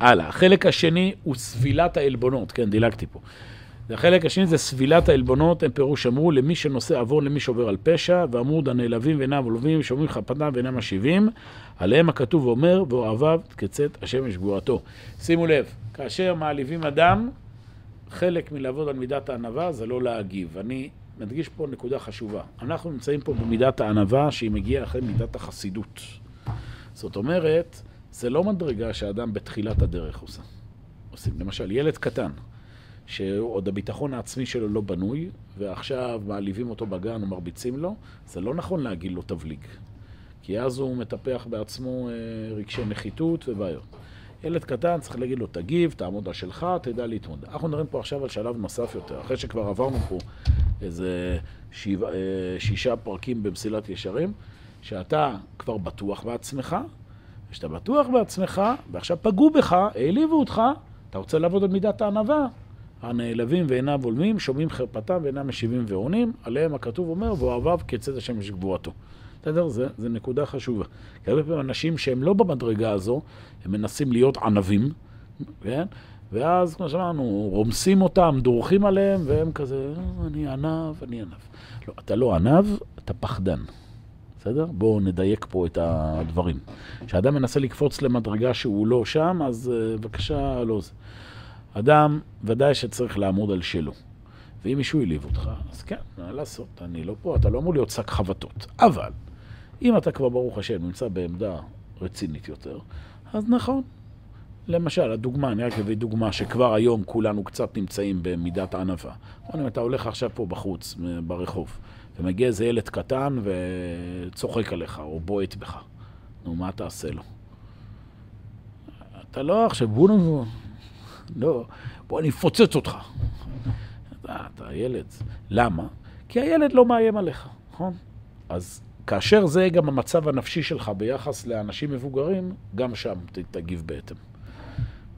הלאה, החלק השני הוא סבילת העלבונות, כן, דילגתי פה. החלק השני זה סבילת העלבונות, הם פירוש אמרו למי שנושא עוון למי שעובר על פשע, ועמוד הנעלבים ואינם עולבים, שאומרים חפתם ואינם משיבים, עליהם הכתוב אומר, ואוהביו תקצת השמש גבורתו. שימו לב, כאשר מעליבים אדם, חלק מלעבוד על מידת הענווה זה לא להגיב. אני מדגיש פה נקודה חשובה. אנחנו נמצאים פה במידת הענווה שהיא מגיעה אחרי מידת החסידות. זאת אומרת, זה לא מדרגה שהאדם בתחילת הדרך עושה. עושים. למשל, ילד קטן, שעוד הביטחון העצמי שלו לא בנוי, ועכשיו מעליבים אותו בגן ומרביצים לו, זה לא נכון להגיד לו תבליג. כי אז הוא מטפח בעצמו אה, רגשי נחיתות ובעיות. ילד קטן צריך להגיד לו, תגיב, תעמוד על שלך, תדע להתמודד. אנחנו מדברים פה עכשיו על שלב נוסף יותר, אחרי שכבר עברנו פה איזה שבע, אה, שישה פרקים במסילת ישרים, שאתה כבר בטוח בעצמך, כשאתה בטוח בעצמך, ועכשיו פגעו בך, העליבו אותך, אתה רוצה לעבוד על מידת הענווה. הנעלבים ואינם בולמים, שומעים חרפתם ואינם משיבים ועונים, עליהם הכתוב אומר, ואוהביו כצאת השמש גבורתו. בסדר? זה, זה נקודה חשובה. כי הרבה פעמים אנשים שהם לא במדרגה הזו, הם מנסים להיות ענבים, כן? ואז, כמו שאמרנו, רומסים אותם, דורכים עליהם, והם כזה, אה, אני ענב, אני ענב. לא, אתה לא ענב, אתה פחדן. בסדר? בואו נדייק פה את הדברים. כשאדם מנסה לקפוץ למדרגה שהוא לא שם, אז אה, בבקשה, לא זה. אדם, ודאי שצריך לעמוד על שלו. ואם מישהו העליב אותך, אז כן, מה לעשות, אני לא פה, אתה לא אמור להיות שק חבטות. אבל, אם אתה כבר, ברוך השם, נמצא בעמדה רצינית יותר, אז נכון. למשל, הדוגמה, אני רק אביא דוגמה שכבר היום כולנו קצת נמצאים במידת הענווה. אם אתה הולך עכשיו פה בחוץ, ברחוב, ומגיע איזה ילד קטן וצוחק עליך, או בועט בך, נו, מה תעשה לו? אתה לא עכשיו, בוא נבוא, לא, בוא אני אפוצץ אותך. אתה, אתה ילד. למה? כי הילד לא מאיים עליך, נכון? אז כאשר זה גם המצב הנפשי שלך ביחס לאנשים מבוגרים, גם שם תגיב בהתאם.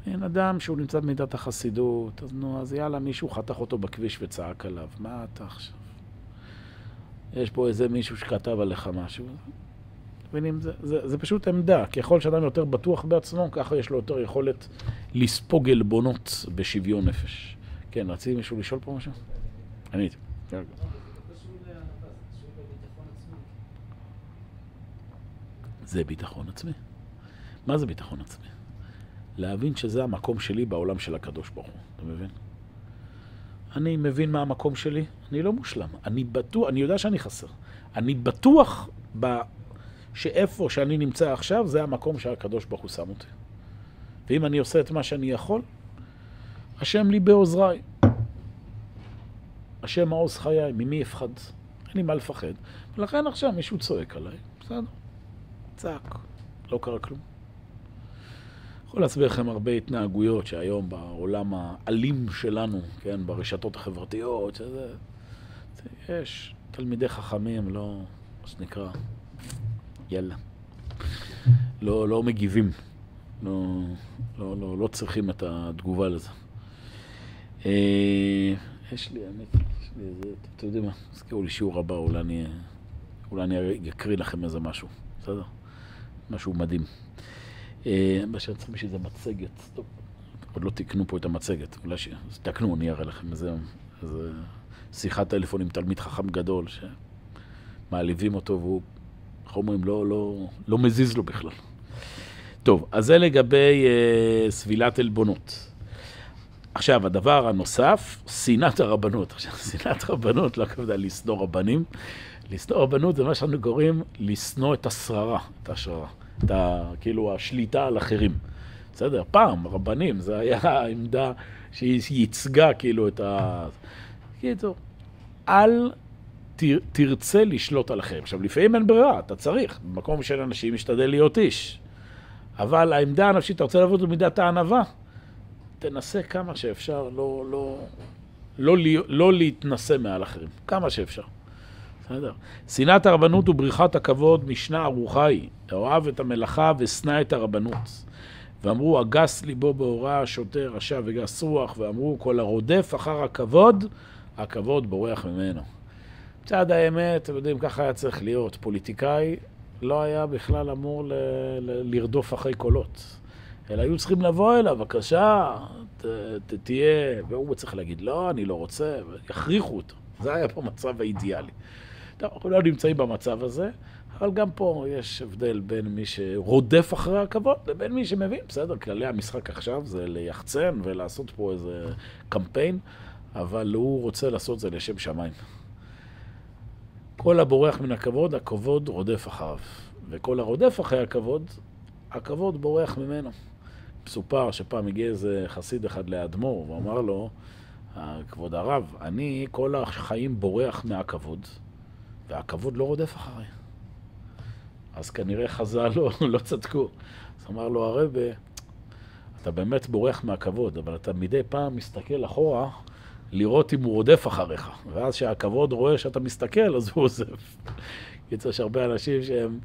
אין אדם שהוא נמצא במידת החסידות, אז נו, אז יאללה, מישהו חתך אותו בכביש וצעק עליו. מה אתה עכשיו? יש פה איזה מישהו שכתב עליך משהו. מבינים? זה, זה, זה פשוט עמדה. ככל שאדם יותר בטוח בעצמו, ככה יש לו יותר יכולת לספוג עלבונות בשוויון נפש. כן, רציתי מישהו לשאול פה משהו? אני הייתי. זה ביטחון עצמי. מה זה ביטחון עצמי? להבין שזה המקום שלי בעולם של הקדוש ברוך הוא, אתה מבין? אני מבין מה המקום שלי, אני לא מושלם. אני בטוח, אני יודע שאני חסר. אני בטוח ב... שאיפה שאני נמצא עכשיו, זה המקום שהקדוש ברוך הוא שם אותי. ואם אני עושה את מה שאני יכול, השם לי בעוזריי. השם מעוז חיי, ממי אפחד? אין לי מה לפחד. ולכן עכשיו מישהו צועק עליי, בסדר, צעק, לא קרה כלום. יכול להסביר לכם הרבה התנהגויות שהיום בעולם האלים שלנו, כן, ברשתות החברתיות, שזה... יש תלמידי חכמים, לא, מה שנקרא, יאללה. לא, לא מגיבים, לא, לא, לא, לא צריכים את התגובה לזה. אה, יש לי, האמת, יש לי איזה, אתם יודעים מה, תזכירו לי שיעור הבא, אולי אני, אולי אני אקריא לכם איזה משהו, בסדר? משהו מדהים. אה, מה שאני צריך בשביל זה מצגת, טוב, עוד לא תקנו פה את המצגת, אולי ש... תקנו, אני אראה לכם איזה, איזה שיחת טלפון עם תלמיד חכם גדול, שמעליבים אותו והוא, איך אומרים, לא, לא, לא מזיז לו בכלל. טוב, אז זה לגבי אה, סבילת עלבונות. עכשיו, הדבר הנוסף, שנאת הרבנות. עכשיו, שנאת רבנות, לא הכוונה לשנוא רבנים. לשנוא רבנות זה מה שאנחנו קוראים לשנוא את השררה, את השררה. את ה... כאילו, השליטה על אחרים. בסדר? פעם, רבנים, זה היה העמדה שהיא ייצגה כאילו את ה... קיצור, אל ת... תרצה לשלוט על אחרים. עכשיו, לפעמים אין ברירה, אתה צריך. במקום של אנשים משתדל להיות איש. אבל העמדה הנפשית, אתה רוצה לעבוד במידת הענווה, תנסה כמה שאפשר לא, לא, לא, לא, לא להתנשא מעל אחרים. כמה שאפשר. בסדר. שנאת הרבנות ובריחת הכבוד, משנה ארוכה היא. אוהב את המלאכה ושנא את הרבנות. ואמרו, הגס ליבו בהוראה, שוטר, רשע וגס רוח, ואמרו, כל הרודף אחר הכבוד, הכבוד בורח ממנו. מצד האמת, אתם יודעים, ככה היה צריך להיות. פוליטיקאי לא היה בכלל אמור ל- ל- לרדוף אחרי קולות. אלא היו צריכים לבוא אליו, בבקשה, ת, ת, תהיה, והוא צריך להגיד, לא, אני לא רוצה, ויכריחו אותו. זה היה פה המצב האידיאלי. טוב, אנחנו לא נמצאים במצב הזה, אבל גם פה יש הבדל בין מי שרודף אחרי הכבוד לבין מי שמבין. בסדר, כללי המשחק עכשיו זה ליחצן ולעשות פה איזה קמפיין, אבל הוא רוצה לעשות זה לשם שמיים. כל הבורח מן הכבוד, הכבוד רודף אחריו. וכל הרודף אחרי הכבוד, הכבוד בורח ממנו. מסופר שפעם הגיע איזה חסיד אחד לאדמו"ר, ואמר לו, כבוד הרב, אני כל החיים בורח מהכבוד, והכבוד לא רודף אחריי. אז כנראה חז"ל לא, לא צדקו. אז אמר לו הרב, אתה באמת בורח מהכבוד, אבל אתה מדי פעם מסתכל אחורה לראות אם הוא רודף אחריך. ואז כשהכבוד רואה שאתה מסתכל, אז הוא עוזב. קיצר, יש הרבה אנשים שהם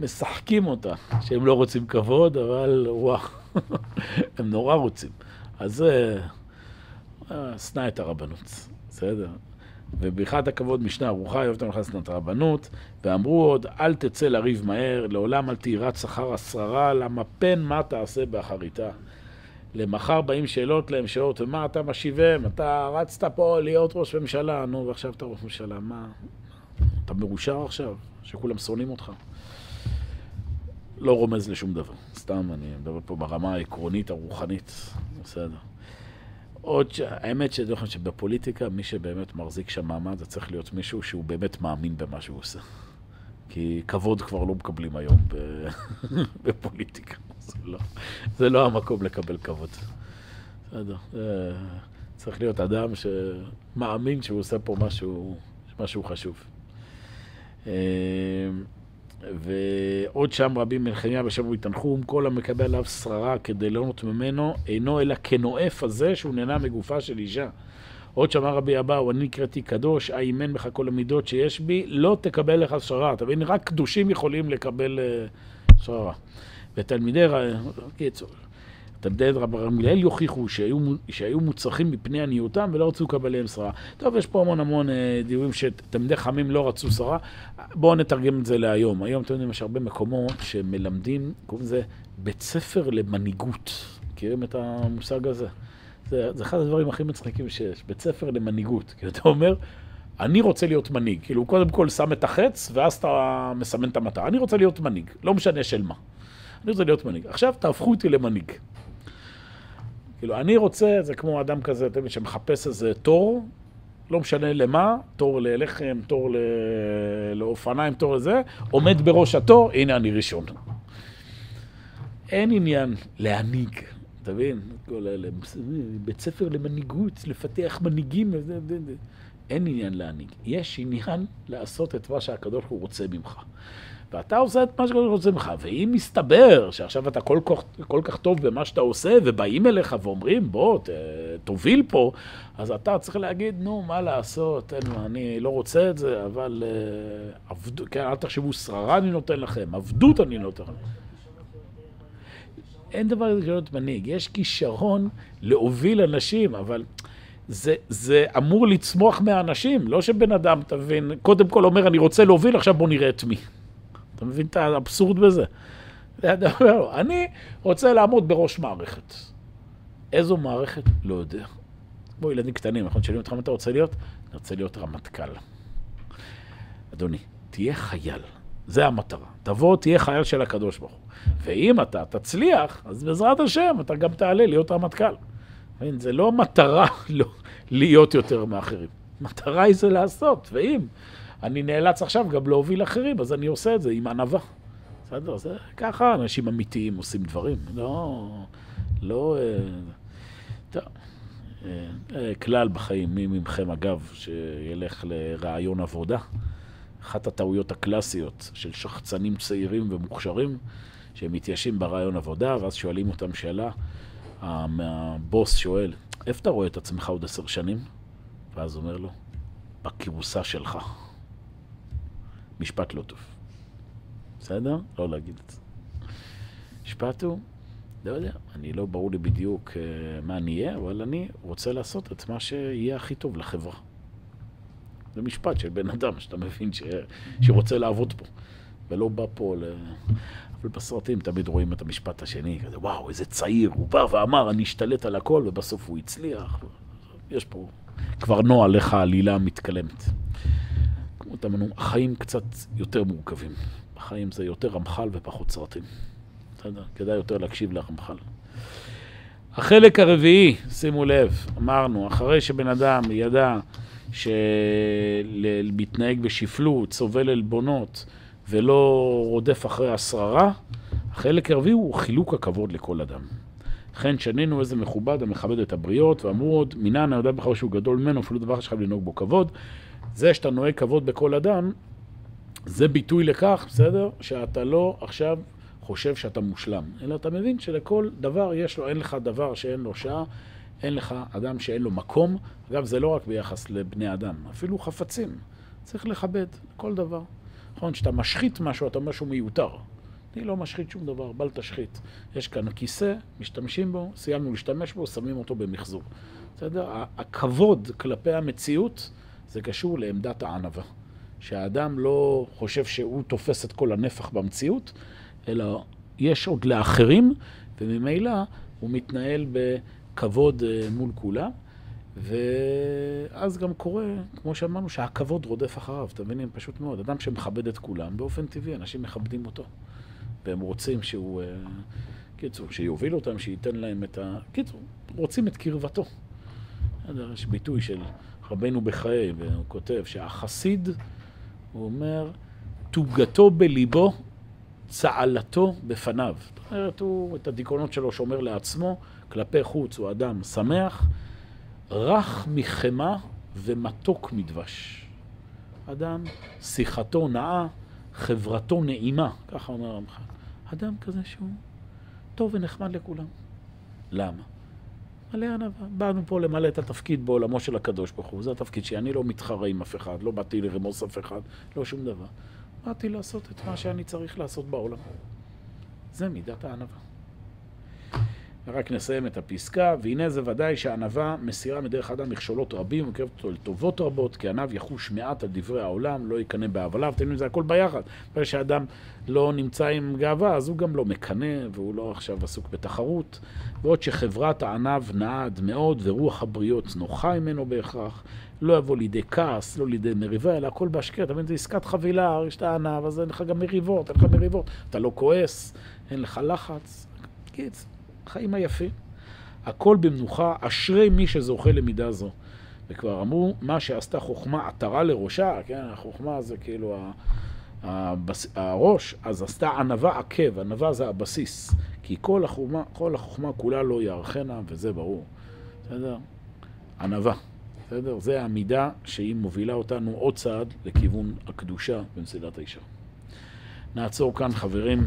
משחקים אותה, שהם לא רוצים כבוד, אבל וואו, הם נורא רוצים. אז זה, אה, שנא את הרבנות, בסדר? ובריחת הכבוד משנה ארוחה, אוהבת המלאכה שנאת הרבנות, ואמרו עוד, אל תצא לריב מהר, לעולם אל תירץ אחר השררה, למה פן מה תעשה באחריתה. למחר באים שאלות להם שעות, ומה אתה משיבם? אתה רצת פה להיות ראש ממשלה, נו, ועכשיו אתה ראש ממשלה, מה? אתה מרושע עכשיו? שכולם שונאים אותך? לא רומז לשום דבר, סתם אני מדבר פה ברמה העקרונית הרוחנית, בסדר. עוד. האמת שאני חושב שבפוליטיקה, מי שבאמת מחזיק שם מעמד, זה צריך להיות מישהו שהוא באמת מאמין במה שהוא עושה. כי כבוד כבר לא מקבלים היום בפוליטיקה. זה לא, זה לא המקום לקבל כבוד. בסדר. צריך להיות אדם שמאמין שהוא עושה פה משהו, משהו חשוב. ועוד שם רבים מלחמיה ושבו יתנחום, כל המקבל עליו שררה כדי ליהנות ממנו, אינו אלא כנואף הזה שהוא נהנה מגופה של אישה. עוד שמע רבי אבאו, אני נקראתי קדוש, האימן בך כל המידות שיש בי, לא תקבל לך שררה. אתה מבין? רק קדושים יכולים לקבל uh, שררה. ותלמידי, קיצור, תלמידי רבי גמליאל יוכיחו שהיו, שהיו מוצרכים מפני עניותם ולא רצו לקבל להם שררה. טוב, יש פה המון המון אה, דיבורים שתלמידי חכמים לא רצו שררה. בואו נתרגם את זה להיום. היום, אתם יודעים, יש הרבה מקומות שמלמדים, קוראים לזה בית ספר למנהיגות. מכירים את המושג הזה? זה, זה אחד הדברים הכי מצחיקים שיש, בית ספר למנהיגות. כי אתה אומר, אני רוצה להיות מנהיג. כאילו, קודם כל שם את החץ, ואז אתה מסמן את המטרה. אני רוצה להיות מנהיג, לא משנה של מה. אני רוצה להיות מנהיג. עכשיו תהפכו אותי למנהיג. כאילו, אני רוצה, זה כמו אדם כזה, אתה יודע, שמחפש איזה תור, לא משנה למה, תור ללחם, תור ל... לאופניים, תור לזה, עומד בראש התור, הנה אני ראשון. אין עניין להנהיג, אתה מבין? בית ספר למנהיגות, לפתח מנהיגים, אין עניין להנהיג. יש עניין לעשות את מה שהקדוש ברוך הוא רוצה ממך. ואתה עושה את מה הוא רוצה ממך. ואם מסתבר שעכשיו אתה כל כך, כל כך טוב במה שאתה עושה, ובאים אליך ואומרים, בוא, ת, תוביל פה, אז אתה צריך להגיד, נו, מה לעשות, אין, אני לא רוצה את זה, אבל uh, עבד, כן, אל תחשבו, שררה אני נותן לכם, עבדות אני נותן לכם. אין דבר כזה להיות מנהיג. יש כישרון להוביל אנשים, אבל זה, זה אמור לצמוח מהאנשים, לא שבן אדם, אתה מבין, קודם כל אומר, אני רוצה להוביל, עכשיו בוא נראה את מי. אתה מבין את האבסורד בזה? אני רוצה לעמוד בראש מערכת. איזו מערכת? לא יודע. כמו ילדים קטנים, נכון? שואלים אותך מה אתה רוצה להיות? אני רוצה להיות רמטכ"ל. אדוני, תהיה חייל. זה המטרה. תבוא, תהיה חייל של הקדוש ברוך הוא. ואם אתה תצליח, אז בעזרת השם אתה גם תעלה להיות רמטכ"ל. זה לא מטרה לא, להיות יותר מאחרים. מטרה היא זה לעשות, ואם אני נאלץ עכשיו גם להוביל אחרים, אז אני עושה את זה עם ענווה. בסדר? זה ככה אנשים אמיתיים עושים דברים. לא... לא... אה, טוב. אה, אה, כלל בחיים, מי ממכם אגב, שילך לרעיון עבודה, אחת הטעויות הקלאסיות של שחצנים צעירים ומוכשרים, שהם מתיישבים ברעיון עבודה, ואז שואלים אותם שאלה, הבוס שואל, איפה אתה רואה את עצמך עוד עשר שנים? ואז אומר לו, בכירוסה שלך. משפט לא טוב. בסדר? לא להגיד את זה. משפט הוא, לא יודע, אני לא ברור לי בדיוק uh, מה אני אהיה, אבל אני רוצה לעשות את מה שיהיה הכי טוב לחברה. זה משפט של בן אדם, שאתה מבין ש... שרוצה לעבוד פה, ולא בא פה ל... אבל בסרטים תמיד רואים את המשפט השני, כזה, וואו, איזה צעיר, הוא בא ואמר, אני אשתלט על הכל, ובסוף הוא הצליח. יש פה כבר נוהל איך העלילה מתקלמת. תאמנו, החיים קצת יותר מורכבים. החיים זה יותר רמח"ל ופחות סרטים. בסדר? כדאי יותר להקשיב לרמח"ל. החלק הרביעי, שימו לב, אמרנו, אחרי שבן אדם ידע שמתנהג בשפלות, סובל עלבונות ולא רודף אחרי השררה, החלק הרביעי הוא חילוק הכבוד לכל אדם. לכן שנינו איזה מכובד המכבד את הבריות, ואמרו עוד, מינן היודע בכלל שהוא גדול ממנו, אפילו דבר שחייב לנהוג בו כבוד. זה שאתה נוהג כבוד בכל אדם, זה ביטוי לכך, בסדר? שאתה לא עכשיו חושב שאתה מושלם, אלא אתה מבין שלכל דבר יש לו, אין לך דבר שאין לו שעה, אין לך אדם שאין לו מקום. אגב, זה לא רק ביחס לבני אדם, אפילו חפצים. צריך לכבד כל דבר. נכון, כשאתה משחית משהו, אתה אומר שהוא מיותר. אני לא משחית שום דבר, בל תשחית. יש כאן כיסא, משתמשים בו, סיימנו להשתמש בו, שמים אותו במחזור. בסדר? הכבוד כלפי המציאות זה קשור לעמדת הענווה. שהאדם לא חושב שהוא תופס את כל הנפח במציאות, אלא יש עוד לאחרים, וממילא הוא מתנהל בכבוד אה, מול כולם. ואז גם קורה, כמו שאמרנו, שהכבוד רודף אחריו, אתם מבינים? פשוט מאוד. אדם שמכבד את כולם, באופן טבעי, אנשים מכבדים אותו. והם רוצים שהוא, אה, קיצור, שיוביל אותם, שייתן להם את ה... קיצור, רוצים את קרבתו. יש ביטוי של רבנו בחיי, והוא כותב שהחסיד, הוא אומר, תוגתו בליבו, צעלתו בפניו. זאת אומרת, הוא את הדיכאונות שלו שומר לעצמו, כלפי חוץ הוא אדם שמח, רך מחמאה ומתוק מדבש. אדם, שיחתו נאה, חברתו נעימה, ככה אומר רמח"ל. אדם כזה שהוא טוב ונחמד לכולם. למה? מלא ענווה. באנו פה למלא את התפקיד בעולמו של הקדוש ברוך הוא, זה התפקיד שלי. אני לא מתחרה עם אף אחד, לא באתי לרמוס אף אחד, לא שום דבר. באתי לעשות את מה שאני צריך לעשות בעולם. זה מידת הענווה. רק נסיים את הפסקה, והנה זה ודאי שהענווה מסירה מדרך אדם מכשולות רבים ומקרבת אותו לטובות רבות, כי ענב יחוש מעט על דברי העולם, לא יקנא באבליו, אתם יודעים, זה הכל ביחד. ברגע שאדם לא נמצא עם גאווה, אז הוא גם לא מקנא, והוא לא עכשיו עסוק בתחרות. בעוד שחברת הענב נעד מאוד, ורוח הבריות נוחה ממנו בהכרח, לא יבוא לידי כעס, לא לידי מריבה, אלא הכל בהשקעה. אתה מבין, זה עסקת חבילה, יש את הענב, אז אין לך גם מריבות, אין לך מריבות. אתה לא כועס, אין לך לחץ. קיצר. החיים היפים. הכל במנוחה, אשרי מי שזוכה למידה זו. וכבר אמרו, מה שעשתה חוכמה עטרה לראשה, כן, החוכמה זה כאילו הבס... הראש, אז עשתה ענווה עקב, ענווה זה הבסיס. כי כל החוכמה, כל החוכמה כולה לא יערכנה, וזה ברור. בסדר? ענווה. בסדר? זה המידה שהיא מובילה אותנו עוד צעד לכיוון הקדושה במסילת הישר. נעצור כאן, חברים.